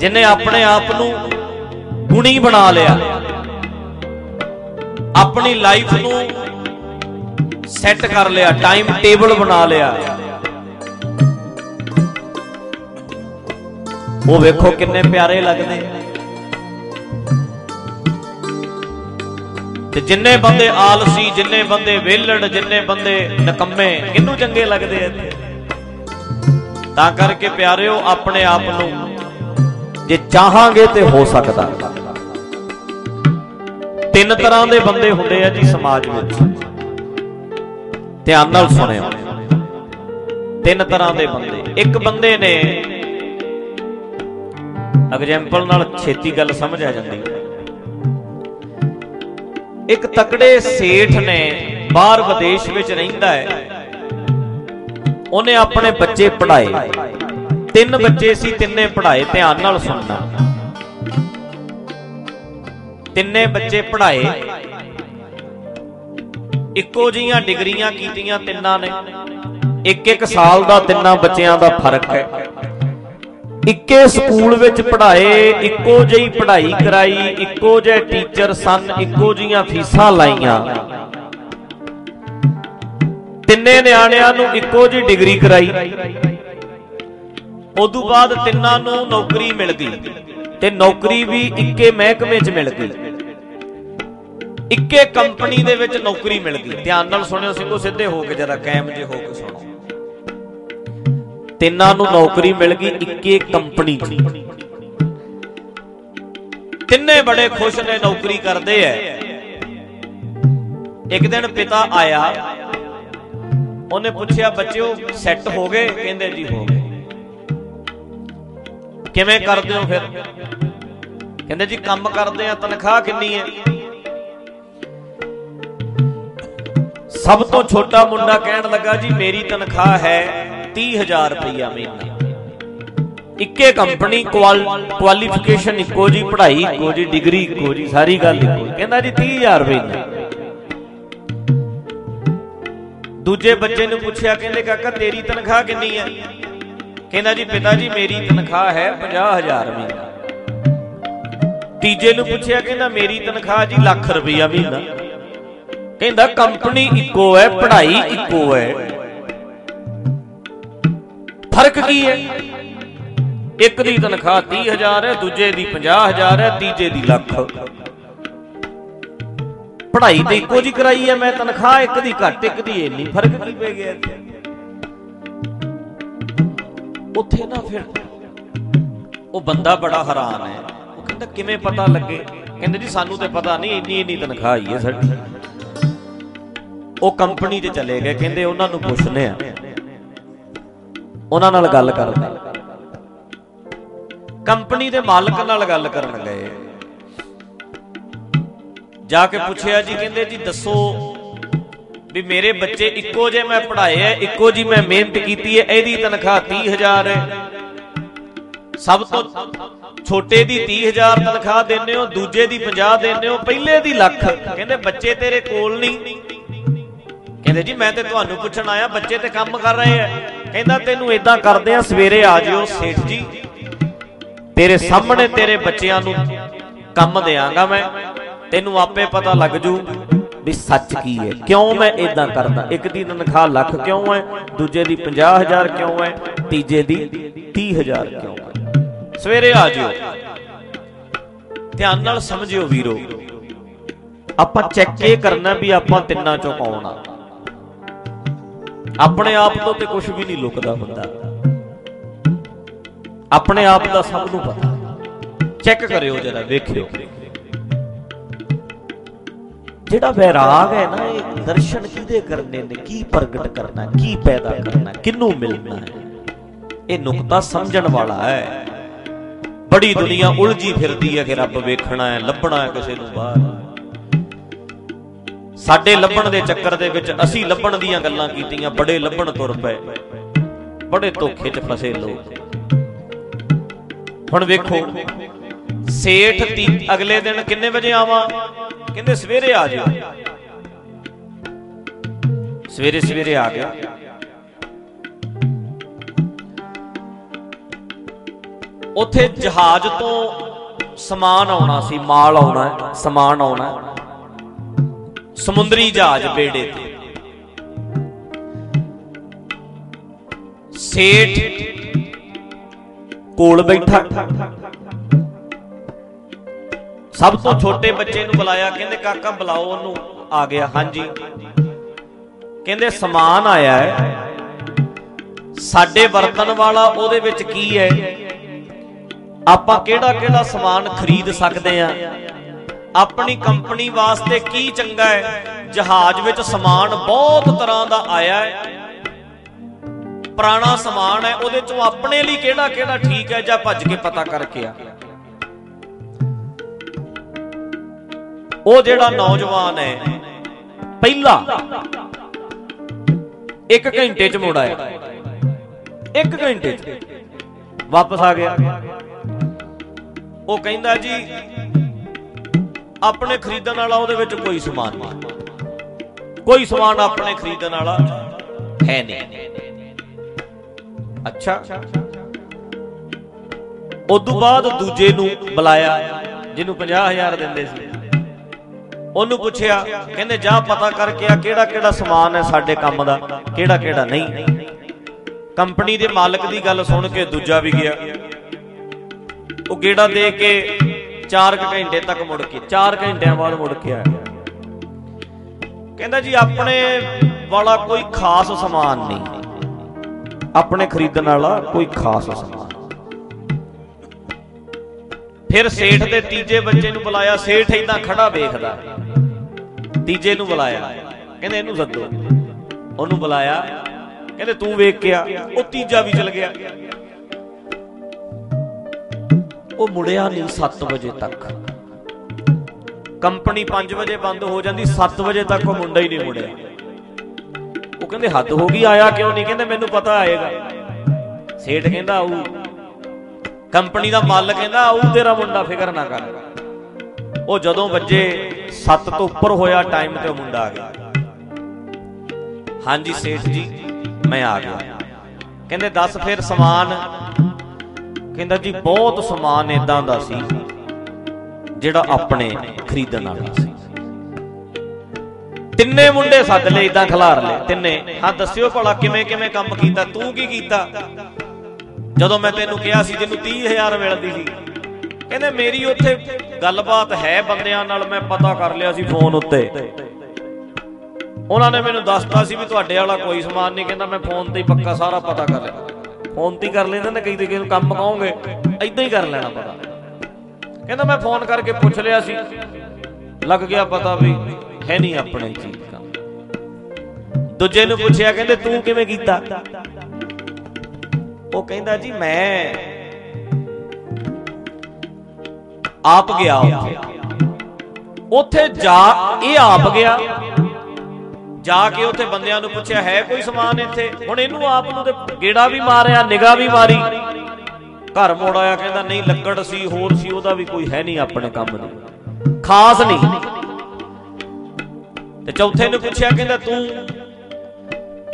ਜਿਨੇ ਆਪਣੇ ਆਪ ਨੂੰ ਗੁਣੀ ਬਣਾ ਲਿਆ, ਆਪਣੀ ਲਾਈਫ ਨੂੰ ਸੈੱਟ ਕਰ ਲਿਆ ਟਾਈਮ ਟੇਬਲ ਬਣਾ ਲਿਆ। ਉਹ ਵੇਖੋ ਕਿੰਨੇ ਪਿਆਰੇ ਲੱਗਦੇ। ਤੇ ਜਿੰਨੇ ਬੰਦੇ ਆਲਸੀ, ਜਿੰਨੇ ਬੰਦੇ ਵਿਹਲੜ, ਜਿੰਨੇ ਬੰਦੇ ਨਕੰਮੇ, ਕਿੰਨੂੰ ਚੰਗੇ ਲੱਗਦੇ ਆ ਤਾਂ ਕਰਕੇ ਪਿਆਰਿਓ, ਆਪਣੇ ਆਪ ਨੂੰ ਜੇ ਚਾਹਾਂਗੇ ਤੇ ਹੋ ਸਕਦਾ। ਤਿੰਨ ਤਰ੍ਹਾਂ ਦੇ ਬੰਦੇ ਹੁੰਦੇ ਆ ਜੀ ਸਮਾਜ ਵਿੱਚ। ਧਿਆਨ ਨਾਲ ਸੁਣਿਓ। ਤਿੰਨ ਤਰ੍ਹਾਂ ਦੇ ਬੰਦੇ। ਇੱਕ ਬੰਦੇ ਨੇ ਐਗਜ਼ਾਮਪਲ ਨਾਲ ਛੇਤੀ ਗੱਲ ਸਮਝ ਆ ਜਾਂਦੀ। ਇੱਕ ਤਕੜੇ ਸੇਠ ਨੇ ਬਾਹਰ ਵਿਦੇਸ਼ ਵਿੱਚ ਰਹਿੰਦਾ ਹੈ। ਉਹਨੇ ਆਪਣੇ ਬੱਚੇ ਪੜ੍ਹਾਏ। ਤਿੰਨ ਬੱਚੇ ਸੀ, ਤਿੰਨੇ ਪੜ੍ਹਾਏ, ਧਿਆਨ ਨਾਲ ਸੁਣਨਾ। ਤਿੰਨੇ ਬੱਚੇ ਪੜ੍ਹਾਏ। ਇੱਕੋ ਜੀਆਂ ਡਿਗਰੀਆਂ ਕੀਤੀਆਂ ਤਿੰਨਾਂ ਨੇ। ਇੱਕ ਇੱਕ ਸਾਲ ਦਾ ਤਿੰਨਾਂ ਬੱਚਿਆਂ ਦਾ ਫ਼ਰਕ ਹੈ। ਇੱਕੇ ਸਕੂਲ ਵਿੱਚ ਪੜ੍ਹਾਏ, ਇੱਕੋ ਜਿਹੀ ਪੜ੍ਹਾਈ ਕਰਾਈ, ਇੱਕੋ ਜਿਹੇ ਟੀਚਰ ਸਨ, ਇੱਕੋ ਜੀਆਂ ਫੀਸਾਂ ਲਾਈਆਂ। ਤਿੰਨੇ ਨਿਆਣਿਆਂ ਨੂੰ ਇੱਕੋ ਜਿਹੀ ਡਿਗਰੀ ਕਰਾਈ। ਉਦੋਂ ਬਾਅਦ ਤਿੰਨਾਂ ਨੂੰ ਨੌਕਰੀ ਮਿਲ ਗਈ ਤੇ ਨੌਕਰੀ ਵੀ ਇੱਕੇ ਮਹਿਕਮੇ 'ਚ ਮਿਲ ਗਈ। ਇੱਕੇ ਕੰਪਨੀ ਦੇ ਵਿੱਚ ਨੌਕਰੀ ਮਿਲ ਗਈ। ਧਿਆਨ ਨਾਲ ਸੁਣਿਓ ਸਿੰਘੋ, ਸਿੱਧੇ ਹੋ ਕੇ ਜਰਾ ਕਾਇਮ ਜੇ ਹੋ ਕੇ ਸੁਣੋ। ਤਿੰਨਾਂ ਨੂੰ ਨੌਕਰੀ ਮਿਲ ਗਈ ਇੱਕੇ ਕੰਪਨੀ 'ਚ। ਤਿੰਨੇ ਬੜੇ ਖੁਸ਼ ਨੇ, ਨੌਕਰੀ ਕਰਦੇ ਐ। ਇੱਕ ਦਿਨ ਪਿਤਾ ਆਇਆ। ਉਹਨੇ ਪੁੱਛਿਆ, ਬੱਚਿਓ ਸੈੱਟ ਹੋ ਗਏ? ਕਹਿੰਦੇ ਜੀ, ਹੋ ਗਏ। ਕਿਵੇਂ ਕਰਦੇ ਹੋ ਫਿਰ? ਕਹਿੰਦੇ ਜੀ ਕੰਮ ਕਰਦੇ ਆ, ਤਨਖਾਹ ਕਿੰਨੀ ਹੈ? ਸਭ ਤੋਂ ਛੋਟਾ ਮੁੰਡਾ ਕਹਿਣ ਲੱਗਾ ਜੀ, ਮੇਰੀ ਤਨਖਾਹ ਹੈ 30000 ਰੁਪਇਆ ਮਹੀਨਾ। ਇੱਕੇ ਕੰਪਨੀ ਕੁਆਲੀਫਿਕੇਸ਼ਨ ਇੱਕੋ ਜੀ ਪੜ੍ਹਾਈ ਇੱਕੋ ਜੀ ਡਿਗਰੀ ਇੱਕੋ ਜੀ ਸਾਰੀ ਗੱਲ ਇੱਕੋ ਕਹਿੰਦਾ ਜੀ 30000 ਰੁਪਇਆ ਦੂਜੇ ਬੱਚੇ ਨੂੰ ਪੁੱਛਿਆ, ਕਹਿੰਦੇ ਕਾਕਾ ਤੇਰੀ ਤਨਖਾਹ ਕਿੰਨੀ ਹੈ? ਕਹਿੰਦਾ ਜੀ, ਪਿਤਾ ਜੀ, ਮੇਰੀ ਤਨਖਾਹ ਹੈ 50000 ਮਹੀਨਾ। ਤੀਜੇ ਨੂੰ ਪੁੱਛਿਆ, ਕਹਿੰਦਾ, ਮੇਰੀ ਤਨਖਾਹ ਜੀ ਲੱਖ ਰੁਪਇਆ ਮਹੀਨਾ। ਕਹਿੰਦਾ, ਕੰਪਨੀ ਇੱਕੋ ਹੈ, ਪੜ੍ਹਾਈ ਇੱਕੋ ਹੈ। ਫ਼ਰਕ ਕੀ ਹੈ? ਇੱਕ ਦੀ ਤਨਖਾਹ 30000 ਹੈ, ਦੂਜੇ ਦੀ 50000 ਹੈ, ਤੀਜੇ ਦੀ ਲੱਖ। ਪੜ੍ਹਾਈ ਤੇ ਇੱਕੋ ਜੀ ਕਰਾਈ ਹੈ, ਮੈਂ ਤਨਖਾਹ ਇੱਕ ਦੀ ਘੱਟ, ਇੱਕ ਦੀ ਇੰਨੀ। ਫ਼ਰਕ ਕੀ ਪੈ ਗਿਆ ਇੱਥੇ? ਉੱਥੇ ਨਾ ਫਿਰ ਉਹ ਬੰਦਾ ਬੜਾ ਹੈਰਾਨ ਹੈ। ਉਹ ਕਹਿੰਦਾ, ਕਿਵੇਂ ਪਤਾ ਲੱਗੇ? ਕਹਿੰਦੇ, ਜੀ, ਸਾਨੂੰ ਤੇ ਪਤਾ ਨਹੀਂ, ਇੰਨੀ ਇੰਨੀ ਤਨਖਾਹ ਹੀ ਹੈ ਸਾਡੀ। ਉਹ ਕੰਪਨੀ ਤੇ ਚਲੇ ਗਏ। ਕਹਿੰਦੇ, ਉਹਨਾਂ ਨੂੰ ਪੁੱਛਨੇ ਆ ਉਹਨਾਂ ਨਾਲ ਗੱਲ ਕਰਦੇ। ਕੰਪਨੀ ਦੇ ਮਾਲਕ ਨਾਲ ਗੱਲ ਕਰਨ ਗਏ। ਜਾ ਕੇ ਪੁੱਛਿਆ ਜੀ, ਕਹਿੰਦੇ, ਜੀ, ਦੱਸੋ ਵੀ ਮੇਰੇ ਬੱਚੇ ਇੱਕੋ ਜੇ ਮੈਂ ਪੜ੍ਹਾਏ ਐ ਇੱਕੋ ਜੀ ਮੈਂ ਮਿਹਨਤ ਕੀਤੀ ਐ ਇਹਦੀ ਤਨਖਾਹ 30000 ਹੈ। ਸਭ ਤੋਂ ਛੋਟੇ ਦੀ 30000 ਤਨਖਾਹ ਦਿੰਨੇ ਹੋ, ਦੂਜੇ ਦੀ 50 ਦਿੰਨੇ ਹੋ, ਪਹਿਲੇ ਦੀ ਲੱਖ। ਕਹਿੰਦੇ ਬੱਚੇ ਤੇਰੇ ਕੋਲ ਨਹੀਂ। ਕਹਿੰਦੇ ਜੀ ਮੈਂ ਤੇ ਤੁਹਾਨੂੰ ਪੁੱਛਣ ਆਇਆ, ਬੱਚੇ ਤੇ ਕੰਮ ਕਰ ਰਹੇ ਐ ਕਹਿੰਦਾ ਤੈਨੂੰ ਇਦਾਂ ਕਰਦੇ ਆ, ਸਵੇਰੇ ਆ ਜਿਓ ਸੇਠ ਜੀ। ਤੇਰੇ ਸਾਹਮਣੇ ਤੇਰੇ ਬੱਚਿਆਂ ਨੂੰ ਕੰਮ ਦੇਵਾਂਗਾ ਮੈਂ। ਤੈਨੂੰ ਆਪੇ ਪਤਾ ਲੱਗ ਜੂ। ਵੀ ਸੱਚ ਕੀ ਹੈ? ਕਿਉਂ ਮੈਂ ਇਦਾਂ ਕਰਦਾ? ਇੱਕ ਦੀ ਤਨਖਾਹ ਲੱਖ ਕਿਉਂ ਹੈ? ਦੂਜੇ ਦੀ 50000 ਕਿਉਂ ਹੈ? ਤੀਜੇ ਦੀ 30000 ਕਿਉਂ ਹੈ? ਸਵੇਰੇ ਆ ਜਿਓ। ਧਿਆਨ ਨਾਲ ਸਮਝਿਓ ਵੀਰੋ। ਆਪਾਂ ਚੈੱਕ ਇਹ ਕਰਨਾ ਵੀ ਆਪਾਂ ਤਿੰਨਾਂ ਚੋਂ ਕੌਣ ਆ? ਆਪਣੇ ਆਪ ਤੋਂ ਤੇ ਕੁਝ ਵੀ ਨਹੀਂ ਲੁਕਦਾ ਹੁੰਦਾ। ਆਪਣੇ ਆਪ ਦਾ ਸਭ ਨੂੰ ਪਤਾ। ਚੈੱਕ ਕਰਿਓ ਜਰਾ ਵੇਖਿਓ। ਜਿਹੜਾ ਵੈਰਾਗ ਹੈ ਨਾ, ਇਹ ਦਰਸ਼ਨ ਕਿਹਦੇ ਕਰਨੇ ਨੇ? ਕੀ ਪ੍ਰਗਟ ਕਰਨਾ? ਕੀ ਪੈਦਾ ਕਰਨਾ? ਕਿੰਨੂੰ ਮਿਲਣਾ ਹੈ? ਇਹ ਨੁਕਤਾ ਸਮਝਣ ਵਾਲਾ ਹੈ। ਬੜੀ ਦੁਨੀਆ ਉਲਝੀ ਫਿਰਦੀ ਹੈ ਕਿ ਰੱਬ ਵੇਖਣਾ ਹੈ, ਲੱਭਣਾ ਹੈ ਕਿਸੇ ਨੂੰ ਬਾਹਰ। ਸਾਡੇ ਲੱਭਣ ਦੇ ਚੱਕਰ ਦੇ ਵਿੱਚ ਅਸੀਂ ਲੱਭਣ ਦੀਆਂ ਗੱਲਾਂ ਕੀਤੀਆਂ, ਬੜੇ ਲੱਭਣ ਤੁਰ ਪਏ। ਬੜੇ ਧੋਖੇ 'ਚ ਫਸੇ ਲੋਕ। ਹੁਣ ਵੇਖੋ, ਸੇਠ ਅਗਲੇ ਦਿਨ ਕਿੰਨੇ ਵਜੇ ਆਵਾਂ? ਕਹਿੰਦੇ ਸਵੇਰੇ ਆ ਜਿਓ। ਸਵੇਰੇ ਸਵੇਰੇ ਆ ਗਿਆ। ਉੱਥੇ ਜਹਾਜ਼ ਤੋਂ ਸਮਾਨ ਆਉਣਾ ਸੀ ਮਾਲ ਆਉਣਾ ਹੈ, ਸਮਾਨ ਆਉਣਾ। ਹੈ। ਸਮੁੰਦਰੀ ਜਹਾਜ਼ ਬੇੜੇ ਤੇ। ਸੇਠ ਕੋਲ ਬੈਠਾ। ਸਭ ਤੋਂ ਛੋਟੇ ਬੱਚੇ ਨੂੰ ਬੁਲਾਇਆ, ਕਹਿੰਦੇ, ਕਾਕਾ, ਬੁਲਾਓ ਉਹਨੂੰ। ਆ ਗਿਆ, ਹਾਂਜੀ। ਕਹਿੰਦੇ, ਸਮਾਨ ਆਇਆ ਹੈ। ਸਾਡੇ ਵਰਤਨ ਵਾਲਾ ਉਹਦੇ ਵਿੱਚ ਕੀ ਹੈ? ਆਪਾਂ ਕਿਹੜਾ ਕਿਹੜਾ ਸਮਾਨ ਖਰੀਦ ਸਕਦੇ ਆ ਆਪਣੀ ਕੰਪਨੀ ਵਾਸਤੇ ਕੀ ਚੰਗਾ ਹੈ? ਜਹਾਜ਼ ਵਿੱਚ ਸਮਾਨ ਬਹੁਤ ਤਰ੍ਹਾਂ ਦਾ ਆਇਆ ਹੈ। ਪੁਰਾਣਾ ਸਮਾਨ ਹੈ, ਉਹਦੇ ਚੋਂ ਆਪਣੇ ਲਈ ਕਿਹੜਾ ਕਿਹੜਾ ਠੀਕ ਹੈ, ਜਾਂ ਭੱਜ ਕੇ ਪਤਾ ਕਰਕੇ ਆ? ਉਹ ਜਿਹੜਾ ਨੌਜਵਾਨ ਹੈ, ਪਹਿਲਾ ਇੱਕ ਘੰਟੇ ਚ ਮੁੜ ਆਇਆ। ਇੱਕ ਘੰਟੇ ਚ। ਵਾਪਸ ਆ ਗਿਆ। ਉਹ ਕਹਿੰਦਾ ਜੀ, ਆਪਣੇ ਖਰੀਦਣ ਵਾਲਾ ਉਹਦੇ ਵਿੱਚ ਕੋਈ ਸਮਾਨ ਨਹੀਂ। ਕੋਈ ਸਮਾਨ ਆਪਣੇ ਖਰੀਦਣ ਵਾਲਾ ਹੈ ਨਹੀਂ। ਅੱਛਾ। ਉਦੋਂ ਬਾਅਦ ਦੂਜੇ ਨੂੰ ਬੁਲਾਇਆ, ਜਿਹਨੂੰ 50000 ਦਿੰਦੇ ਸੀ। ਉਹਨੂੰ ਪੁੱਛਿਆ, ਕਹਿੰਦੇ, ਜਾ ਪਤਾ ਕਰਕੇ ਆ ਕਿਹੜਾ ਕਿਹੜਾ ਸਮਾਨ ਹੈ ਸਾਡੇ ਕੰਮ ਦਾ, ਕਿਹੜਾ ਕਿਹੜਾ ਨਹੀਂ। ਕੰਪਨੀ ਦੇ ਮਾਲਕ ਦੀ ਗੱਲ ਸੁਣ ਕੇ ਦੂਜਾ ਵੀ ਗਿਆ। ਉਹ ਗੇੜਾ ਦੇ ਕੇ 4 ਘੰਟੇ ਤੱਕ ਮੁੜ ਕੇ 4 ਘੰਟਿਆਂ ਬਾਅਦ ਮੁੜ ਕੇ ਆਇਆ। ਕਹਿੰਦਾ ਜੀ, ਆਪਣੇ ਵਾਲਾ ਕੋਈ ਖਾਸ ਸਮਾਨ ਨਹੀਂ। ਆਪਣੇ ਖਰੀਦਣ ਵਾਲਾ ਕੋਈ ਖਾਸ ਸਮਾਨ ਫਿਰ ਸੇਠ ਦੇ ਤੀਜੇ ਬੱਚੇ ਨੂੰ ਬੁਲਾਇਆ, ਸੇਠ ਇਦਾਂ ਖੜਾ ਵੇਖਦਾ। ਤੀਜੇ ਨੂੰ ਬੁਲਾਇਆ। ਕਹਿੰਦੇ, ਇਹਨੂੰ ਸੱਦੋ। ਉਹਨੂੰ ਬੁਲਾਇਆ। ਕਹਿੰਦੇ, ਤੂੰ ਵੇਖ ਕੇ ਆ। ਉਹ ਤੀਜਾ ਵੀ ਚਲ ਗਿਆ। ਉਹ ਮੁੜਿਆ ਨਹੀਂ 7 ਵਜੇ ਤੱਕ। ਕੰਪਨੀ 5 ਵਜੇ ਬੰਦ ਹੋ ਜਾਂਦੀ 7 ਵਜੇ ਤੱਕ ਉਹ ਮੁੰਡਾ ਹੀ ਨਹੀਂ ਮੁੜਿਆ। ਉਹ ਕਹਿੰਦੇ, ਹੱਦ ਹੋ ਗਈ, ਆਇਆ ਕਿਉਂ ਨਹੀਂ? ਕਹਿੰਦੇ, ਮੈਨੂੰ ਪਤਾ ਆਏਗਾ। ਸੇਠ ਕਹਿੰਦਾ, ਆਊ। ਕੰਪਨੀ ਦਾ ਮਾਲਕ ਕਹਿੰਦਾ, ਆਊ ਤੇਰਾ ਮੁੰਡਾ, ਫਿਕਰ ਨਾ ਕਰ। ਉਹ ਜਦੋਂ ਵੱਜੇ 7 ਤੋਂ ਉੱਪਰ ਹੋਇਆ ਟਾਈਮ ਤੇ ਉਹ ਮੁੰਡਾ ਆ ਗਿਆ। ਹਾਂਜੀ, ਸੇਠ ਜੀ, ਮੈਂ ਆ ਗਿਆ। ਕਹਿੰਦੇ, ਦੱਸ ਫਿਰ ਸਮਾਨ। ਕਹਿੰਦਾ ਜੀ, ਬਹੁਤ ਸਮਾਨ ਇਦਾਂ ਦਾ ਸੀ, ਜਿਹੜਾ ਆਪਣੇ ਖਰੀਦਣ ਵਾਲਾ ਸੀ। ਤਿੰਨੇ ਮੁੰਡੇ ਸੱਦ ਲਏ ਇਦਾਂ ਖਿਲਾਰ ਲਏ, ਤਿੰਨੇ। ਹਾਂ, ਦੱਸਿਓ ਭਲਾ ਕਿਵੇਂ ਕਿਵੇਂ ਕੰਮ ਕੀਤਾ, ਤੂੰ ਕੀ ਕੀਤਾ? ਜਦੋਂ ਮੈਂ ਤੈਨੂੰ ਕਿਹਾ ਸੀ ਜਿਹਨੂੰ 30000 ਮਿਲਦੀ ਸੀ। ਕਹਿੰਦੇ, ਮੇਰੀ ਉੱਥੇ ਗੱਲਬਾਤ ਹੈ ਬੰਦਿਆਂ ਨਾਲ, ਮੈਂ ਪਤਾ ਕਰ ਲਿਆ ਸੀ ਫੋਨ ਉੱਤੇ। ਉਹਨਾਂ ਨੇ ਮੈਨੂੰ ਦੱਸਤਾ ਸੀ ਵੀ ਤੁਹਾਡੇ ਵਾਲਾ ਕੋਈ ਸਮਾਨ ਨਹੀਂ, ਕਹਿੰਦਾ ਮੈਂ ਫੋਨ ਤੇ ਹੀ ਪੱਕਾ ਸਾਰਾ ਪਤਾ ਕਰ ਲਿਆ। ਫੋਨ ਤੇ ਹੀ ਕਰ ਲੈਂਦੇ ਨੇ, ਕਈ ਤੇ ਕਿਸੇ ਨੂੰ ਕੰਮ ਕਹੋਗੇ ਐਦਾਂ ਹੀ ਕਰ ਲੈਣਾ ਪਤਾ। ਕਹਿੰਦਾ, ਮੈਂ ਫੋਨ ਕਰਕੇ ਪੁੱਛ ਲਿਆ ਸੀ, ਲੱਗ ਗਿਆ ਪਤਾ ਵੀ ਹੈ ਨਹੀਂ ਆਪਣੇ ਚੀਜ਼ ਕੰਮ ਦੂਜੇ ਨੂੰ ਪੁੱਛਿਆ, ਕਹਿੰਦੇ, ਤੂੰ ਕਿਵੇਂ ਕੀਤਾ? ਉਹ ਕਹਿੰਦਾ ਜੀ ਮੈਂ ਆਪ ਗਿਆ ਉੱਥੇ ਉੱਥੇ ਜਾ, ਇਹ ਆਪ ਗਿਆ। ਜਾ ਕੇ ਉੱਥੇ ਬੰਦਿਆਂ ਨੂੰ ਪੁੱਛਿਆ, ਹੈ ਕੋਈ ਸਮਾਨ ਇੱਥੇ? ਹੁਣ ਇਹਨੂੰ ਆਪ ਨੂੰ ਤੇ ਗੇੜਾ ਵੀ ਮਾਰਿਆ, ਨਿਗਾਹ ਵੀ ਮਾਰੀ। ਘਰ ਮੋੜ ਆਇਆ, ਕਹਿੰਦਾ, ਨਹੀਂ, ਲੱਕੜ ਸੀ, ਹੋਰ ਸੀ, ਉਹਦਾ ਵੀ ਕੋਈ ਹੈ ਨਹੀਂ ਆਪਣੇ ਕੰਮ ਦੀ। ਖਾਸ ਨਹੀਂ। ਤੇ ਚੌਥੇ ਨੂੰ ਪੁੱਛਿਆ, ਕਹਿੰਦਾ, ਤੂੰ?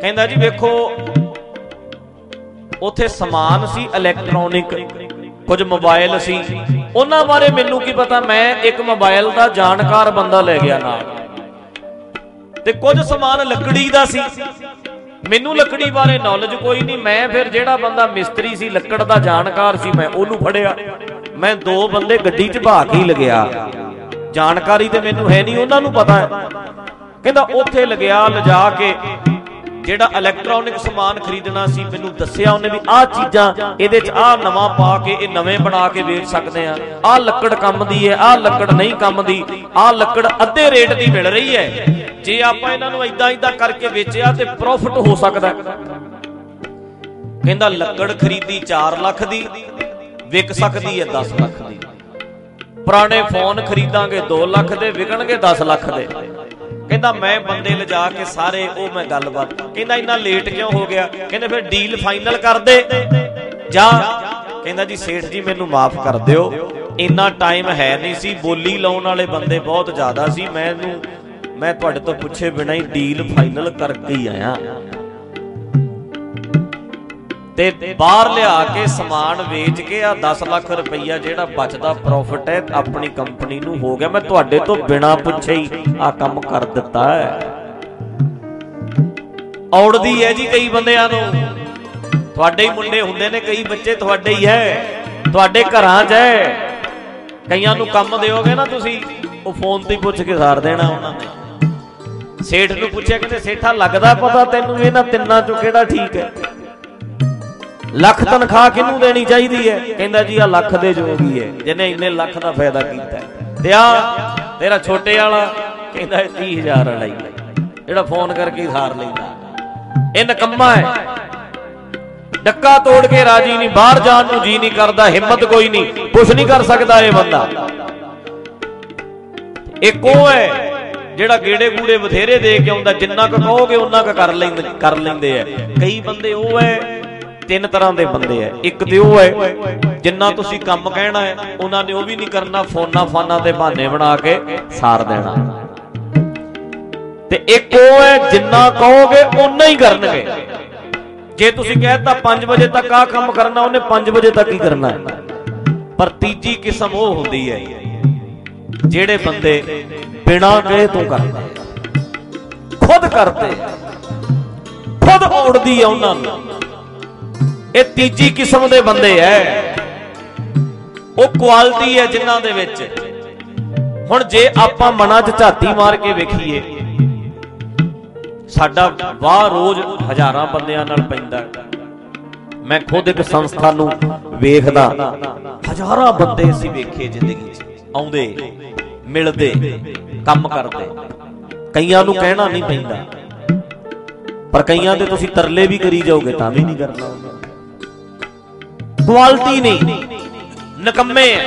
ਕਹਿੰਦਾ ਜੀ, ਵੇਖੋ ਉੱਥੇ ਸਮਾਨ ਸੀ ਇਲੈਕਟ੍ਰੋਨਿਕ ਕੁਝ ਮੋਬਾਈਲ ਸੀ। ਉਹਨਾਂ ਬਾਰੇ ਮੈਨੂੰ ਕੀ ਪਤਾ? ਮੈਂ ਇੱਕ ਮੋਬਾਈਲ ਦਾ ਜਾਣਕਾਰ ਬੰਦਾ ਲੈ ਗਿਆ ਨਾਲ। ਤੇ ਕੁਝ ਸਮਾਨ ਲੱਕੜੀ ਦਾ ਸੀ। ਮੈਨੂੰ ਲੱਕੜੀ ਬਾਰੇ ਨੌਲੇਜ ਕੋਈ ਨਹੀਂ। ਮੈਂ ਫਿਰ ਜਿਹੜਾ ਬੰਦਾ ਮਿਸਤਰੀ ਸੀ, ਲੱਕੜ ਦਾ ਜਾਣਕਾਰ ਸੀ, ਮੈਂ ਉਹਨੂੰ ਫੜਿਆ। ਮੈਂ ਦੋ ਬੰਦੇ ਗੱਡੀ 'ਚ ਭਾ ਕੇ ਹੀ ਲਗਿਆ। ਜਾਣਕਾਰੀ ਤੇ ਮੈਨੂੰ ਹੈ ਨਹੀਂ, ਉਹਨਾਂ ਨੂੰ ਪਤਾ ਹੈ। ਕਹਿੰਦਾ, ਉੱਥੇ ਲਗਿਆ, ਲਿਜਾ ਕੇ ਜਿਹੜਾ ਇਲੈਕਟ੍ਰੋਨਿਕ ਸਮਾਨ ਖਰੀਦਣਾ ਸੀ, ਮੈਨੂੰ ਦੱਸਿਆ ਉਹਨੇ ਵੀ ਆਹ ਚੀਜ਼ਾਂ, ਇਹਦੇ 'ਚ ਆਹ ਨਵਾਂ ਪਾ ਕੇ ਇਹ ਨਵੇਂ ਬਣਾ ਕੇ ਵੇਚ ਸਕਦੇ ਆ। ਆਹ ਲੱਕੜ ਕੰਮ ਦੀ ਹੈ, ਆਹ ਲੱਕੜ ਨਹੀਂ ਕੰਮ ਦੀ, ਆਹ ਲੱਕੜ ਅੱਧੇ ਰੇਟ ਦੀ ਮਿਲ ਰਹੀ ਹੈ। ਜੇ ਆਪਾਂ ਇਹਨਾਂ ਨੂੰ ਇਦਾਂ ਇਦਾਂ ਕਰਕੇ ਵੇਚਿਆ ਤੇ ਪ੍ਰੋਫਿਟ ਹੋ ਸਕਦਾ। ਕਹਿੰਦਾ ਲੱਕੜ ਖਰੀਦੀ 4 ਲੱਖ ਦੀ, ਵਿਕ ਸਕਦੀ ਹੈ 10 ਲੱਖ ਦੀ। ਪੁਰਾਣੇ ਫੋਨ ਖਰੀਦਾਂਗੇ 2 ਲੱਖ ਦੇ, ਵਿਕਣਗੇ 10 ਲੱਖ ਦੇ। ਕਹਿੰਦਾ ਮੈਂ ਬੰਦੇ ਲਿਜਾ ਕੇ ਸਾਰੇ, ਉਹ ਮੈਂ ਗੱਲਬਾਤ। ਕਹਿੰਦਾ ਇੰਨਾ ਲੇਟ ਕਿਉਂ ਹੋ ਗਿਆ? ਕਹਿੰਦੇ ਫਿਰ ਡੀਲ ਫਾਈਨਲ ਕਰ ਦੇ। ਜਾ। ਕਹਿੰਦਾ ਜੀ, ਸੇਠ ਜੀ, ਮੈਨੂੰ ਮਾਫ ਕਰ ਦਿਓ। ਇੰਨਾ ਟਾਈਮ ਹੈ ਨਹੀਂ ਸੀ। ਬੋਲੀ ਲਾਉਣ ਵਾਲੇ ਬੰਦੇ ਬਹੁਤ ਜ਼ਿਆਦਾ ਸੀ। ਮੈਨੂੰ ਮੈਂ ਤੁਹਾਡੇ ਤੋਂ ਪੁੱਛੇ ਬਿਨਾਂ ਹੀ ਡੀਲ ਫਾਈਨਲ ਕਰਕੇ ਹੀ ਆਇਆ। ਤੇ ਬਾਹਰ ਲਿਆ ਕੇ ਸਮਾਨ ਵੇਚ ਕੇ ਆ 10 ਲੱਖ ਰੁਪਈਆ ਜਿਹੜਾ ਬਚਦਾ ਪ੍ਰੋਫਿਟ ਹੈ, ਆਪਣੀ ਕੰਪਨੀ ਨੂੰ ਹੋ ਗਿਆ। ਮੈਂ ਤੁਹਾਡੇ ਤੋਂ ਬਿਨਾ ਪੁੱਛੇ ਹੀ ਆ ਕੰਮ ਕਰ ਦਿੱਤਾ ਹੈ। ਔੜਦੀ ਹੈ ਜੀ ਕਈ ਬੰਦਿਆਂ ਨੂੰ। ਤੁਹਾਡੇ ਹੀ ਮੁੰਡੇ ਹੁੰਦੇ ਨੇ, ਕਈ ਬੱਚੇ ਤੁਹਾਡੇ ਹੀ ਹੈ। ਤੁਹਾਡੇ ਘਰਾਂ 'ਚ ਹੈ। ਕਈਆਂ ਨੂੰ ਕੰਮ ਦਿਓਗੇ ਨਾ ਤੁਸੀਂ, ਉਹ ਫੋਨ ਤੇ ਪੁੱਛ ਕੇ ਸਾਰ ਦੇਣਾ ਉਹਨਾਂ ਨੇ। ਸੇਠ ਨੂੰ ਪੁੱਛਿਆ, ਕਹਿੰਦੇ, ਸੇਠਾ, ਲੱਗਦਾ ਪਤਾ ਤੈਨੂੰ ਇਹਨਾਂ ਤਿੰਨਾਂ ਚੋਂ ਕਿਹੜਾ ਠੀਕ ਹੈ? ਲੱਖ ਤਨਖਾਹ ਕਿਹਨੂੰ ਦੇਣੀ ਚਾਹੀਦੀ ਹੈ? ਕਹਿੰਦਾ ਜੀ ਆ ਲੱਖ ਦੇ ਜੋਗੀ ਹੈ, ਜਿਹਨੇ ਇੰਨੇ ਲੱਖ ਦਾ ਫਾਇਦਾ ਕੀਤਾ ਤੇ ਆ ਤੇਰਾ ਛੋਟੇ ਵਾਲਾ, ਕਹਿੰਦਾ 30000 ਵਾਲਾ ਹੀ ਜਿਹੜਾ ਫੋਨ ਕਰਕੇ ਸਾਰ ਲੈਂਦਾ। ਇਹ ਨਕੰਮਾ ਹੈ। ਡੱਕਾ ਤੋੜ ਕੇ ਰਾਜੀ ਨਹੀਂ, ਬਾਹਰ ਜਾਣ ਨੂੰ ਜੀ ਨਹੀਂ ਕਰਦਾ, ਹਿੰਮਤ ਕੋਈ ਨਹੀਂ ਕੁਝ ਨਹੀਂ ਕਰ ਸਕਦਾ ਇਹ ਬੰਦਾ। ਇੱਕ ਉਹ ਹੈ, ਜਿਹੜਾ ਗੇੜੇ ਗੂੜੇ ਬਥੇਰੇ ਦੇ ਕੇ ਆਉਂਦਾ, ਜਿੰਨਾ ਕੁ ਕਹੋਗੇ ਉਹਨਾਂ ਕੁ ਕਰ ਲੈਂਦੇ ਕਰ ਲੈਂਦੇ ਆ। ਕਈ ਬੰਦੇ ਉਹ ਹੈ ਤਿੰਨ ਤਰ੍ਹਾਂ ਦੇ ਬੰਦੇ ਆ। ਇੱਕ ਤੇ ਉਹ ਹੈ, ਜਿੰਨਾ ਤੁਸੀਂ ਕੰਮ ਕਹਿਣਾ ਹੈ, ਉਹਨਾਂ ਨੇ ਉਹ ਵੀ ਨਹੀਂ ਕਰਨਾ, ਫੋਨਾਂ ਫਾਨਾਂ ਤੇ ਬਹਾਨੇ ਬਣਾ ਕੇ ਸਾਰ ਦੇਣਾ। ਤੇ ਇੱਕ ਉਹ ਹੈ, ਜਿੰਨਾ ਕਹੋਗੇ ਉਨਾ ਹੀ ਕਰਨਗੇ। ਜੇ ਤੁਸੀਂ ਕਹਿਤਾ 5 ਵਜੇ ਤੱਕ ਆ ਕੰਮ ਕਰਨਾ, ਉਹਨੇ 5 ਵਜੇ ਤੱਕ ਹੀ ਕਰਨਾ। ਹੈ ਪਰ ਤੀਜੀ ਕਿਸਮ ਉਹ ਹੁੰਦੀ ਹੈ, ਜਿਹੜੇ ਬੰਦੇ ਬਿਨਾਂ ਕਹੇ ਤੋਂ ਕਰਦੇ। ਖੁਦ ਕਰਦੇ, ਖੁਦ ਔੜਦੀ ਆ ਉਹਨਾਂ ਨੂੰ। ਇਹ ਤੀਜੀ ਕਿਸਮ ਦੇ ਬੰਦੇ ਐ। ਉਹ ਕੁਆਲਿਟੀ ਹੈ ਜਿਨ੍ਹਾਂ ਦੇ ਵਿੱਚ। ਹੁਣ ਜੇ ਆਪਾਂ ਮਨਾਂ 'ਚ ਝਾਤੀ ਮਾਰ ਕੇ ਵੇਖੀਏ, ਸਾਡਾ ਵਾਹ ਰੋਜ਼ ਹਜ਼ਾਰਾਂ ਬੰਦਿਆਂ ਨਾਲ ਪੈਂਦਾ। ਮੈਂ ਖੁਦ ਇੱਕ ਸੰਸਥਾ ਨੂੰ ਵੇਖਦਾ। ਹਜ਼ਾਰਾਂ ਬੰਦੇ ਅਸੀਂ ਵੇਖੇ ਜ਼ਿੰਦਗੀ 'ਚ। ਆਉਂਦੇ, ਮਿਲਦੇ, ਕੰਮ ਕਰਦੇ। ਕਈਆਂ ਨੂੰ ਕਹਿਣਾ ਨਹੀਂ ਪੈਂਦਾ। ਪਰ ਕਈਆਂ ਦੇ ਤੁਸੀਂ ਤਰਲੇ ਵੀ ਕਰੀ ਜਾਓਗੇ, ਤਾਂ ਵੀ ਨਹੀਂ ਕਰਨਾ। ਕੁਆਲਿਟੀ ਨਹੀਂ, ਨਕੰਮੇ ਆ।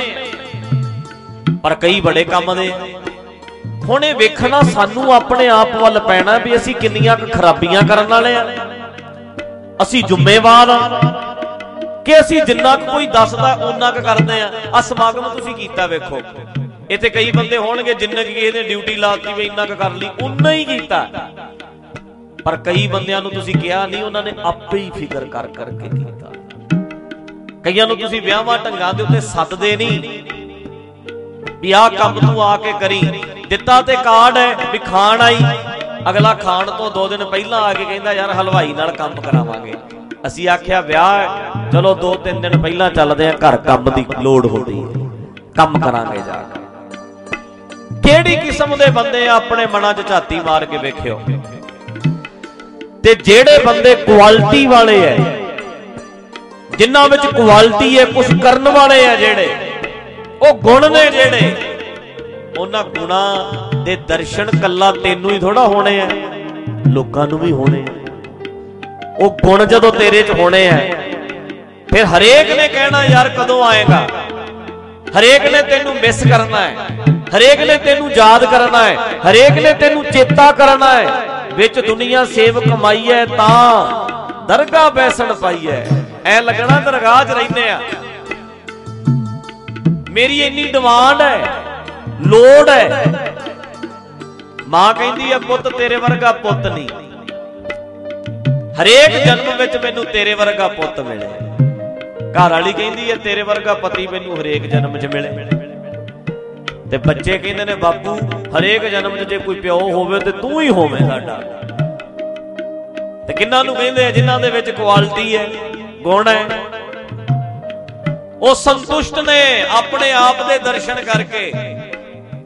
ਪਰ ਕਈ ਬੜੇ ਕੰਮ ਦੇ ਹੁਣ ਇਹ ਵੇਖਣਾ ਸਾਨੂੰ ਆਪਣੇ ਆਪ ਵੱਲ ਪੈਣਾ ਵੀ ਅਸੀਂ ਕਿੰਨੀਆਂ ਕੁ ਖਰਾਬੀਆਂ ਕਰਨ ਵਾਲੇ ਆ। ਅਸੀਂ ਜ਼ਿੰਮੇਵਾਰ ਆ। ਕਿ ਅਸੀਂ ਜਿੰਨਾ ਕੁ ਕੋਈ ਦੱਸਦਾ ਉਹਨਾਂ ਕੁ ਕਰਦੇ ਆ। ਆ ਸਮਾਗਮ ਤੁਸੀਂ ਕੀਤਾ ਵੇਖੋ। ਇੱਥੇ ਕਈ ਬੰਦੇ ਹੋਣਗੇ ਜਿੰਨੇ ਕਿ ਇਹਨੇ ਡਿਊਟੀ ਲਾਤੀ ਵੀ ਇੰਨਾ ਕੁ ਕਰ ਲਈ ਉਨਾ ਹੀ ਕੀਤਾ। ਪਰ ਕਈ ਬੰਦਿਆਂ ਨੂੰ ਤੁਸੀਂ ਕਿਹਾ ਨਹੀਂ, ਉਹਨਾਂ ਨੇ ਆਪੇ ਹੀ ਫਿਕਰ ਕਰ ਕਰਕੇ ਕੀਤਾ। ਕਈਆਂ ਨੂੰ ਤੁਸੀਂ ਵਿਆਹਾਂ ਢੰਗਾਂ ਦੇ ਉੱਤੇ ਸੱਦਦੇ ਨਹੀਂ ਵੀ ਆਹ ਕੰਮ ਤੂੰ ਆ ਕੇ ਕਰੀ। ਦਿੱਤਾ ਤੇ ਕਾਰਡ ਹੈ ਵੀ ਖਾਣ ਆਈ। ਅਗਲਾ ਖਾਣ ਤੋਂ 2 ਦਿਨ ਪਹਿਲਾਂ ਆ ਕੇ ਕਹਿੰਦਾ, ਯਾਰ ਹਲਵਾਈ ਨਾਲ ਕੰਮ ਕਰਾਵਾਂਗੇ। ਅਸੀਂ ਆਖਿਆ, ਵਿਆਹ ਹੈ। ਚਲੋ 2-3 ਦਿਨ ਪਹਿਲਾਂ ਚੱਲਦੇ ਆ ਘਰ ਕੰਮ ਦੀ ਲੋੜ ਹੁੰਦੀ ਹੈ। ਕੰਮ ਕਰਾਂਗੇ ਜਾ ਕੇ। ਕਿਹੜੀ ਕਿਸਮ ਦੇ ਬੰਦੇ ਆ ਆਪਣੇ ਮਨਾਂ 'ਚ ਝਾਤੀ ਮਾਰ ਕੇ ਵੇਖਿਓ? ਤੇ ਜਿਹੜੇ ਬੰਦੇ ਕੁਆਲਿਟੀ ਵਾਲੇ ਐ ਜਿਨ੍ਹਾਂ ਵਿੱਚ ਕੁਆਲਿਟੀ ਹੈ ਕੁਝ ਕਰਨ ਵਾਲੇ ਆ ਜਿਹੜੇ। ਉਹ ਗੁਣ ਨੇ ਜਿਹੜੇ। ਉਹਨਾਂ ਗੁਣਾ ਦੇ ਦਰਸ਼ਨ ਕੱਲਾ ਤੈਨੂੰ ਹੀ ਥੋੜਾ ਹੋਣੇ ਆ, ਲੋਕਾਂ ਨੂੰ ਵੀ ਹੋਣੇ ਆ। ਉਹ ਗੁਣ ਜਦੋਂ ਤੇਰੇ 'ਚ ਹੋਣੇ ਆ, ਫਿਰ ਹਰੇਕ ਨੇ ਕਹਿਣਾ, ਯਾਰ, ਕਦੋਂ ਆਏਗਾ? ਹਰੇਕ ਨੇ ਤੈਨੂੰ ਮਿਸ ਕਰਨਾ ਹੈ। ਹਰੇਕ ਨੇ ਤੈਨੂੰ ਯਾਦ ਕਰਨਾ ਹੈ। ਹਰੇਕ ਨੇ ਤੈਨੂੰ ਚੇਤਾ ਕਰਨਾ ਹੈ। ਵਿੱਚ ਦੁਨੀਆ ਸੇਵ ਕਮਾਈ ਹੈ ਤਾਂ ਦਰਗਾਹ ਬੈਸਣ ਪਾਈ ਹੈ ਐ ਲੱਗਣਾ ਦਰਗਾਹ 'ਚ ਰਹਿੰਦੇ ਆ। ਮੇਰੀ ਇੰਨੀ ਡਿਮਾਂਡ ਹੈ ਲੋੜ ਹੈ ਮਾਂ ਕਹਿੰਦੀ ਆ, ਪੁੱਤ, ਤੇਰੇ ਵਰਗਾ ਪੁੱਤ ਨਹੀਂ। ਹਰੇਕ ਜਨਮ ਵਿੱਚ ਮੈਨੂੰ ਤੇਰੇ ਵਰਗਾ ਪੁੱਤ ਮਿਲੇ। ਘਰ ਵਾਲੀ ਕਹਿੰਦੀ ਹੈ ਤੇਰੇ ਵਰਗਾ ਪਤੀ ਮੈਨੂੰ ਹਰੇਕ ਜਨਮ 'ਚ ਮਿਲੇ। ਤੇ ਬੱਚੇ ਕਹਿੰਦੇ ਨੇ, ਬਾਪੂ, ਹਰੇਕ ਜਨਮ 'ਚ ਜੇ ਕੋਈ ਪਿਓ ਹੋਵੇ ਤੇ ਤੂੰ ਹੀ ਹੋਵੇਂ ਸਾਡਾ। ਤੇ ਕਿੰਨਾਂ ਨੂੰ ਕਹਿੰਦੇ ਆ ਜਿਨ੍ਹਾਂ ਦੇ ਵਿੱਚ ਕੁਆਲਿਟੀ ਹੈ, ਗੁਣ ਹੈ? ਉਹ ਸੰਤੁਸ਼ਟ ਨੇ ਆਪਣੇ ਆਪ ਦੇ ਦਰਸ਼ਨ ਕਰਕੇ,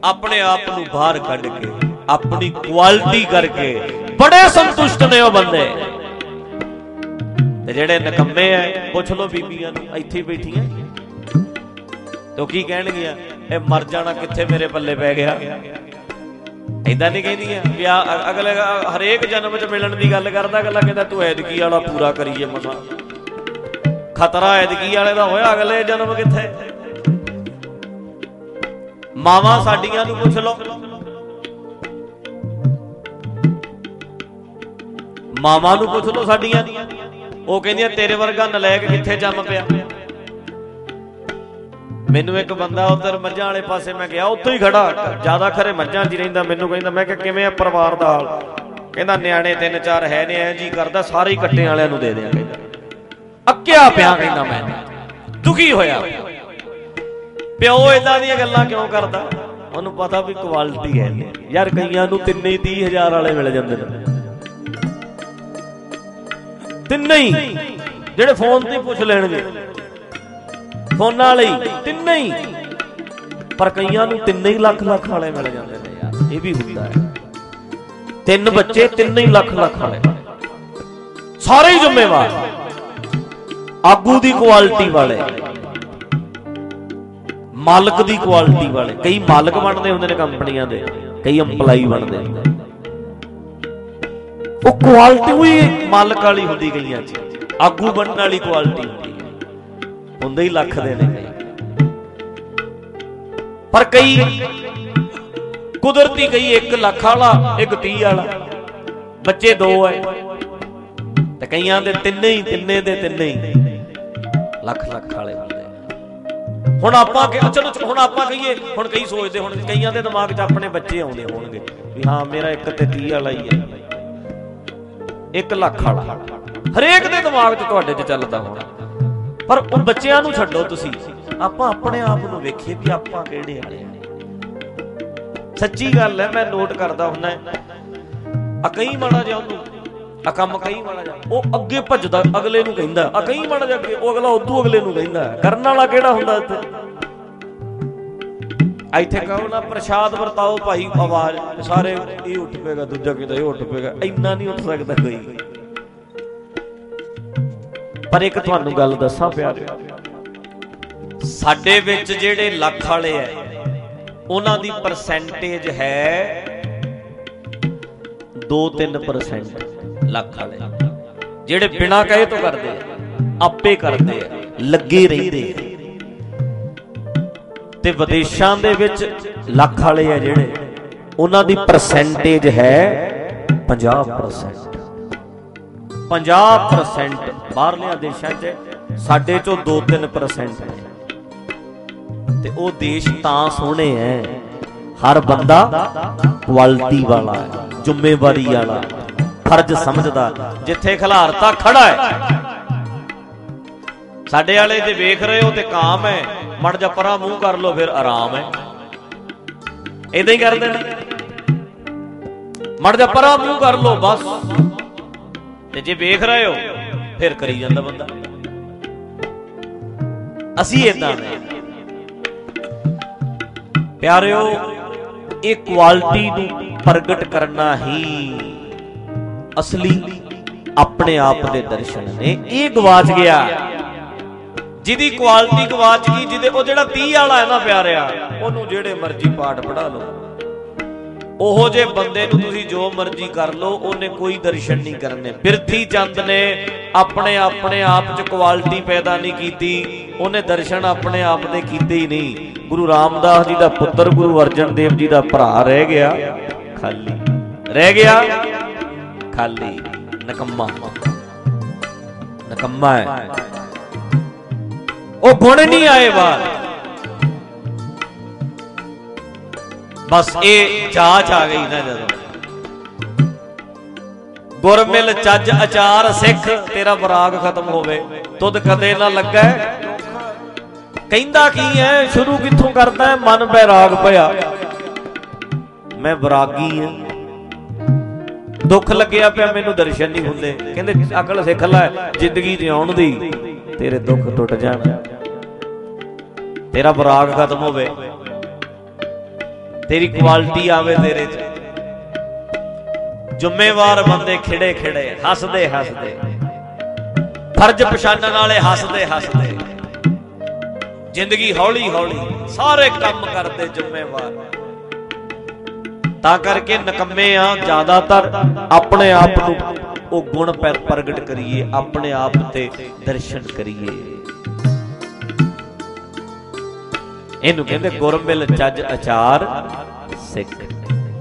ਆਪਣੇ ਆਪ ਨੂੰ ਬਾਹਰ ਕੱਢ ਕੇ, ਆਪਣੀ ਕੁਆਲਿਟੀ ਕਰਕੇ ਬੜੇ ਸੰਤੁਸ਼ਟ ਨੇ ਉਹ ਬੰਦੇ। ਤੇ ਜਿਹੜੇ ਨਕੰਮੇ ਐ ਪੁੱਛ ਲਓ ਬੀਬੀਆਂ ਨੂੰ, ਇੱਥੇ ਹੀ ਬੈਠੀਆਂ ਤੋ ਕੀ ਕਹਿਣਗੀਆਂ? ਇਹ ਮਰ ਜਾਣਾ ਕਿੱਥੇ ਮੇਰੇ ਪੱਲੇ ਪੈ ਗਿਆ? ਐਦਾਂ ਨਹੀਂ ਕਹਿੰਦੀਆਂ ਵੀ ਆ ਅਗਲੇ ਹਰੇਕ ਜਨਮ 'ਚ ਮਿਲਣ ਦੀ ਗੱਲ ਕਰਦਾ ਅਗਲਾ ਕਹਿੰਦਾ ਤੂੰ ਐਦਕੀ ਵਾਲਾ ਪੂਰਾ ਕਰੀਏ ਮਸਾ। ਖਤਰਾ ਐਦਕੀ ਵਾਲੇ ਦਾ ਹੋਇਆ ਅਗਲੇ ਜਨਮ ਕਿੱਥੇ? ਮਾਵਾਂ ਸਾਡੀਆਂ ਨੂੰ ਪੁੱਛ ਲਓ। ਮਾਵਾਂ ਨੂੰ ਪੁੱਛ ਲਓ ਸਾਡੀਆਂ ਉਹ ਕਹਿੰਦੀਆਂ ਤੇਰੇ ਵਰਗਾ ਨਲਾਇਕ ਕਿੱਥੇ ਜੰਮ ਪਿਆ? ਮੈਨੂੰ ਇੱਕ ਬੰਦਾ ਉਧਰ ਮੱਝਾਂ ਵਾਲੇ ਪਾਸੇ ਮੈਂ ਗਿਆ, ਉੱਥੇ ਹੀ ਖੜਾ। ਜ਼ਿਆਦਾ ਖਰੇ ਮੱਝਾਂ 'ਚ ਹੀ ਰਹਿੰਦਾ ਮੈਨੂੰ ਕਹਿੰਦਾ, ਮੈਂ ਕਿ ਕਿਵੇਂ ਆ ਪਰਿਵਾਰ ਦਾ ਹਾਲ? ਕਹਿੰਦਾ, ਨਿਆਣੇ ਤਿੰਨ ਚਾਰ ਹੈ ਨੇ, ਐ ਜੀ ਕਰਦਾ, ਸਾਰੇ ਹੀ ਕੱਟੇ ਵਾਲਿਆਂ ਨੂੰ ਦੇ ਦਿਆਂ ਕਹਿੰਦਾ। ਆ ਅੱਕਿਆ ਪਿਆ ਕਹਿੰਦਾ ਮੈਂ। ਦੁਖੀ ਹੋਇਆ। ਪਿਓ ਇਦਾਂ ਦੀਆਂ ਗੱਲਾਂ ਕਿਉਂ ਕਰਦਾ? ਉਹਨੂੰ ਪਤਾ ਵੀ ਕੁਆਲਿਟੀ ਹੈ ਨਹੀਂ ਯਾਰ, ਕਈਆਂ ਨੂੰ ਤਿੰਨੇ ਹੀ 30000 ਵਾਲੇ ਮਿਲ ਜਾਂਦੇ ਨੇ। ਤਿੰਨੇ ਹੀ। ਜਿਹੜੇ ਫੋਨ ਤੇ ਪੁੱਛ ਲੈਣਗੇ। ਫੋਨਾਂ ਵਾਲੇ ਹੀ ਤਿੰਨੇ ਹੀ। ਪਰ ਕਈਆਂ ਨੂੰ ਤਿੰਨੇ ਹੀ ਲੱਖ ਲੱਖ ਵਾਲੇ ਮਿਲ ਜਾਂਦੇ ਨੇ ਯਾਰ, ਇਹ ਵੀ ਹੁੰਦਾ ਹੈ। ਤਿੰਨ ਬੱਚੇ ਤਿੰਨੇ ਹੀ ਲੱਖ ਲੱਖ ਵਾਲੇ। ਸਾਰੇ ਹੀ ਜ਼ਿੰਮੇਵਾਰ। ਆਗੂ ਦੀ ਕੁਆਲਿਟੀ ਵਾਲੇ। ਮਾਲਕ ਦੀ ਕੁਆਲਿਟੀ ਵਾਲੇ। ਕਈ ਮਾਲਕ ਬਣਦੇ ਹੁੰਦੇ ਨੇ ਕੰਪਨੀਆਂ ਦੇ, ਕਈ EMPLOYE ਬਣਦੇ ਹੁੰਦੇ ਉਹ ਕੁਆਲਿਟੀ ਵੀ ਮਾਲਕ ਵਾਲੀ ਹੁੰਦੀ ਗਈਆਂ ਚ ਆਗੂ ਬਣਨ ਵਾਲੀ ਕੁਆਲਿਟੀ ਹੁੰਦੀ। ਹੁੰਦੇ ਹੀ ਲੱਖ ਦੇ ਨੇ। ਕਈ ਪਰ ਕਈ ਕੁਦਰਤੀ ਕਈ 1 ਲੱਖ ਵਾਲਾ, ਇੱਕ 30 ਵਾਲਾ। ਬੱਚੇ ਦੋ ਐ। ਤੇ ਕਈਆਂ ਦੇ ਤਿੰਨੇ ਹੀ, ਤਿੰਨੇ ਦੇ ਤਿੰਨੇ ਹੀ। ਲੱਖ ਲੱਖ ਵਾਲੇ ਹੁੰਦੇ ਹੁਣ ਆਪਾਂ ਕਿ ਚਲੋ ਹੁਣ ਆਪਾਂ ਕਹੀਏ, ਹੁਣ ਕਈ ਸੋਚਦੇ ਹੁਣ ਕਈਆਂ ਦੇ ਦਿਮਾਗ 'ਚ ਆਪਣੇ ਬੱਚੇ ਆਉਂਦੇ ਹੋਣਗੇ ਵੀ ਹਾਂ, ਮੇਰਾ ਇੱਕ ਤੇ 30 ਵਾਲਾ ਹੀ ਹੈ 1 ਲੱਖ ਵਾਲਾ। ਹਰੇਕ ਦੇ ਦਿਮਾਗ 'ਚ ਤੁਹਾਡੇ 'ਚ ਚੱਲਦਾ ਹੋਣਾ। ਪਰ ਉਹ ਬੱਚਿਆਂ ਨੂੰ ਛੱਡੋ ਤੁਸੀਂ। ਆਪਾਂ ਆਪਣੇ ਆਪ ਨੂੰ ਵੇਖੀਏ ਵੀ ਆਪਾਂ ਕਿਹੜੇ ਵਾਲੇ ਆ। ਸੱਚੀ ਗੱਲ ਹੈ, ਮੈਂ ਨੋਟ ਕਰਦਾ ਹੁੰਦਾ ਆ ਕਈ ਮਾੜਾ ਜਿਹਾ ਉਹਨੂੰ, ਆ ਕੰਮ ਕਈ ਮਾੜਾ ਜਿਹਾ, ਉਹ ਅੱਗੇ ਭੱਜਦਾ, ਅਗਲੇ ਨੂੰ ਕਹਿੰਦਾ, ਆ ਕਈ ਮਾੜਾ ਜਿਹਾ ਅੱਗੇ, ਉਹ ਅਗਲਾ ਉਦੋਂ ਅਗਲੇ ਨੂੰ ਕਹਿੰਦਾ, ਕਰਨ ਵਾਲਾ ਕਿਹੜਾ ਹੁੰਦਾ ਇੱਥੇ? ਇੱਥੇ ਕਹੋ ਨਾ, ਪ੍ਰਸ਼ਾਦ ਵਰਤਾਓ ਭਾਈ, ਆਵਾਜ਼, ਸਾਰੇ ਇਹ ਉੱਠ ਪਏਗਾ, ਦੂਜਾ ਕਿਤੇ, ਇਹ ਉੱਠ ਪਏਗਾ, ਇੰਨਾ ਨਹੀਂ ਉੱਠ ਸਕਦਾ ਕੋਈ। ਪਰ ਇੱਕ ਤੁਹਾਨੂੰ ਗੱਲ ਦੱਸਾਂ ਪਿਆਰਿਓ, ਸਾਡੇ ਵਿੱਚ ਜਿਹੜੇ ਲੱਖ ਵਾਲੇ ਐ, ਉਹਨਾਂ ਦੀ ਪਰਸੈਂਟੇਜ ਹੈ 2-3% ਲੱਖ ਵਾਲੇ। ਜਿਹੜੇ ਬਿਨਾ ਕਹੇ ਤੋਂ ਕਰਦੇ ਆ ਆਪੇ ਕਰਦੇ ਆ ਲੱਗੇ ਰਹਿੰਦੇ ਆ ਤੇ ਵਿਦੇਸ਼ਾਂ ਦੇ ਵਿੱਚ ਲੱਖ ਵਾਲੇ ਆ ਜਿਹੜੇ, ਉਹਨਾਂ ਦੀ ਪਰਸੈਂਟੇਜ ਹੈ 50% 50% ਬਾਹਰਲਿਆਂ ਦੇਸ਼ਾਂ 'ਚ, ਸਾਡੇ ਚੋਂ 2-3% ਹੈ। ਤੇ ਉਹ ਦੇਸ਼ ਤਾਂ ਸੋਹਣੇ ਐ। ਹਰ ਬੰਦਾ ਕੁਆਲਿਟੀ ਵਾਲਾ ਹੈ ਜ਼ਿੰਮੇਵਾਰੀ ਵਾਲਾ ਫਰਜ਼ ਸਮਝਦਾ ਜਿੱਥੇ ਖਿਲਾਰਤਾ ਖੜਾ ਹੈ ਸਾਡੇ ਵਾਲੇ ਜੇ ਵੇਖ ਰਹੇ ਹੋ ਤੇ ਕਾਮ ਹੈ ਮੜ ਜਾ ਪਰਾਂ ਮੂੰਹ ਕਰ ਲੋ ਫਿਰ ਆਰਾਮ ਹੈ ਇਦਾਂ ਹੀ ਕਰਦੇ ਨੇ ਮੜ ਜਾ ਪਰਾਂ ਮੂੰਹ ਕਰ ਲੋ ਬਸ। ਤੇ ਜੇ ਵੇਖ ਰਹੇ ਹੋ, ਫਿਰ ਕਰੀ ਜਾਂਦਾ ਬੰਦਾ। ਅਸੀਂ ਇਦਾਂ ਨੇ ਪਿਆਰਿਓ, ਇਹ ਕੁਆਲਿਟੀ ਨੂੰ ਪ੍ਰਗਟ ਕਰਨਾ ਹੀ ਅਸਲੀ ਆਪਣੇ ਆਪ ਦੇ ਦਰਸ਼ਨ ਨੇ। ਇਹ ਗਵਾਚ ਗਿਆ। ਜਿਹਦੀ ਕੁਆਲਿਟੀ ਗਵਾਚ ਗਈ, ਜਿਹਦੇ ਉਹ ਜਿਹੜਾ 30 ਵਾਲਾ ਹੈ ਨਾ ਪਿਆਰਿਆ, ਉਹਨੂੰ ਜਿਹੜੇ ਮਰਜ਼ੀ ਪਾਠ ਪੜਾ ਲਓ। ਉਹੋ ਜੇ ਬੰਦੇ ਨੂੰ ਤੁਸੀਂ ਜੋ ਮਰਜ਼ੀ ਕਰ ਲਓ, ਉਹਨੇ ਕੋਈ ਦਰਸ਼ਨ ਨਹੀਂ ਕਰਨੇ। ਬਿਰਥੀ ਚੰਦ ਨੇ ਆਪਣੇ ਆਪਣੇ ਆਪ 'ਚ ਕੁਆਲਿਟੀ ਪੈਦਾ ਨਹੀਂ ਕੀਤੀ, ਉਹਨੇ ਦਰਸ਼ਨ ਆਪਣੇ ਆਪ ਦੇ ਕੀਤੇ ਹੀ ਨਹੀਂ। ਗੁਰੂ ਰਾਮਦਾਸ ਜੀ ਦਾ ਪੁੱਤਰ, ਗੁਰੂ ਅਰਜਨ ਦੇਵ ਜੀ ਦਾ ਭਰਾ ਰਹਿ ਗਿਆ, ਖਾਲੀ। ਰਹਿ ਗਿਆ? ਖਾਲੀ। ਨਕੰਮਾ। ਨਕੰਮਾ ਹੈ। ਉਹ ਗੁਣ ਨਹੀਂ ਆਏ ਬਾਹਰ। ਬਸ ਇਹ ਜਾਚ ਆ ਗਈ ਨਾ ਜਦੋਂ। ਗੁਰਮਿਲ ਚੱਜ ਅਚਾਰ ਸਿੱਖ, ਤੇਰਾ ਬਰਾਗ ਖਤਮ ਹੋਵੇ। ਤੁਧ ਕਦੇ ਨਾ ਲੱਗਾ। ਕਹਿੰਦਾ ਕੀ ਹੈ ਸ਼ੁਰੂ ਕਿੱਥੋਂ ਕਰਦਾ ਹੈ ਮਨ ਬੈਰਾਗ ਭਇਆ ਮੈਂ ਬਰਾਗੀ ਹਾਂ ਦੁੱਖ ਲੱਗਿਆ ਪਿਆ, ਮੈਨੂੰ ਦਰਸ਼ਨ ਨਹੀਂ ਹੁੰਦੇ। ਕਹਿੰਦੇ, ਅਕਲ ਸਿੱਖ ਲੈ, ਜ਼ਿੰਦਗੀ ਜਿਉਣ ਦੀ। ਤੇਰੇ ਦੁੱਖ ਟੁੱਟ ਜਾਣ। ਤੇਰਾ ਬਰਾਗ ਖਤਮ ਹੋਵੇ। ਤੇਰੀ ਕੁਆਲਿਟੀ ਆਵੇ ਤੇਰੇ ਚ। ਜ਼ਿੰਮੇਵਾਰ ਬੰਦੇ ਖਿੜੇ ਖਿੜੇ, ਹੱਸਦੇ ਹੱਸਦੇ। ਫਰਜ਼ ਪਛਾਣਨ ਵਾਲੇ ਹੱਸਦੇ ਹੱਸਦੇ। ਜ਼ਿੰਦਗੀ ਹੌਲੀ ਹੌਲੀ ਸਾਰੇ ਕੰਮ ਕਰਦੇ ਜ਼ਿੰਮੇਵਾਰ। ਤਾਂ ਕਰਕੇ ਨਕੰਮੇ ਆ, ਜ਼ਿਆਦਾਤਰ ਆਪਣੇ ਆਪ ਨੂੰ ਉਹ ਗੁਣ ਪ੍ਰਗਟ ਕਰੀਏ, ਆਪਣੇ ਆਪ ਤੇ ਦਰਸ਼ਨ ਕਰੀਏ। ਇਹਨੂੰ ਕਹਿੰਦੇ ਗੁਰਮਿਲ ਚੱਜ ਅਚਾਰ ਸਿੱਖ।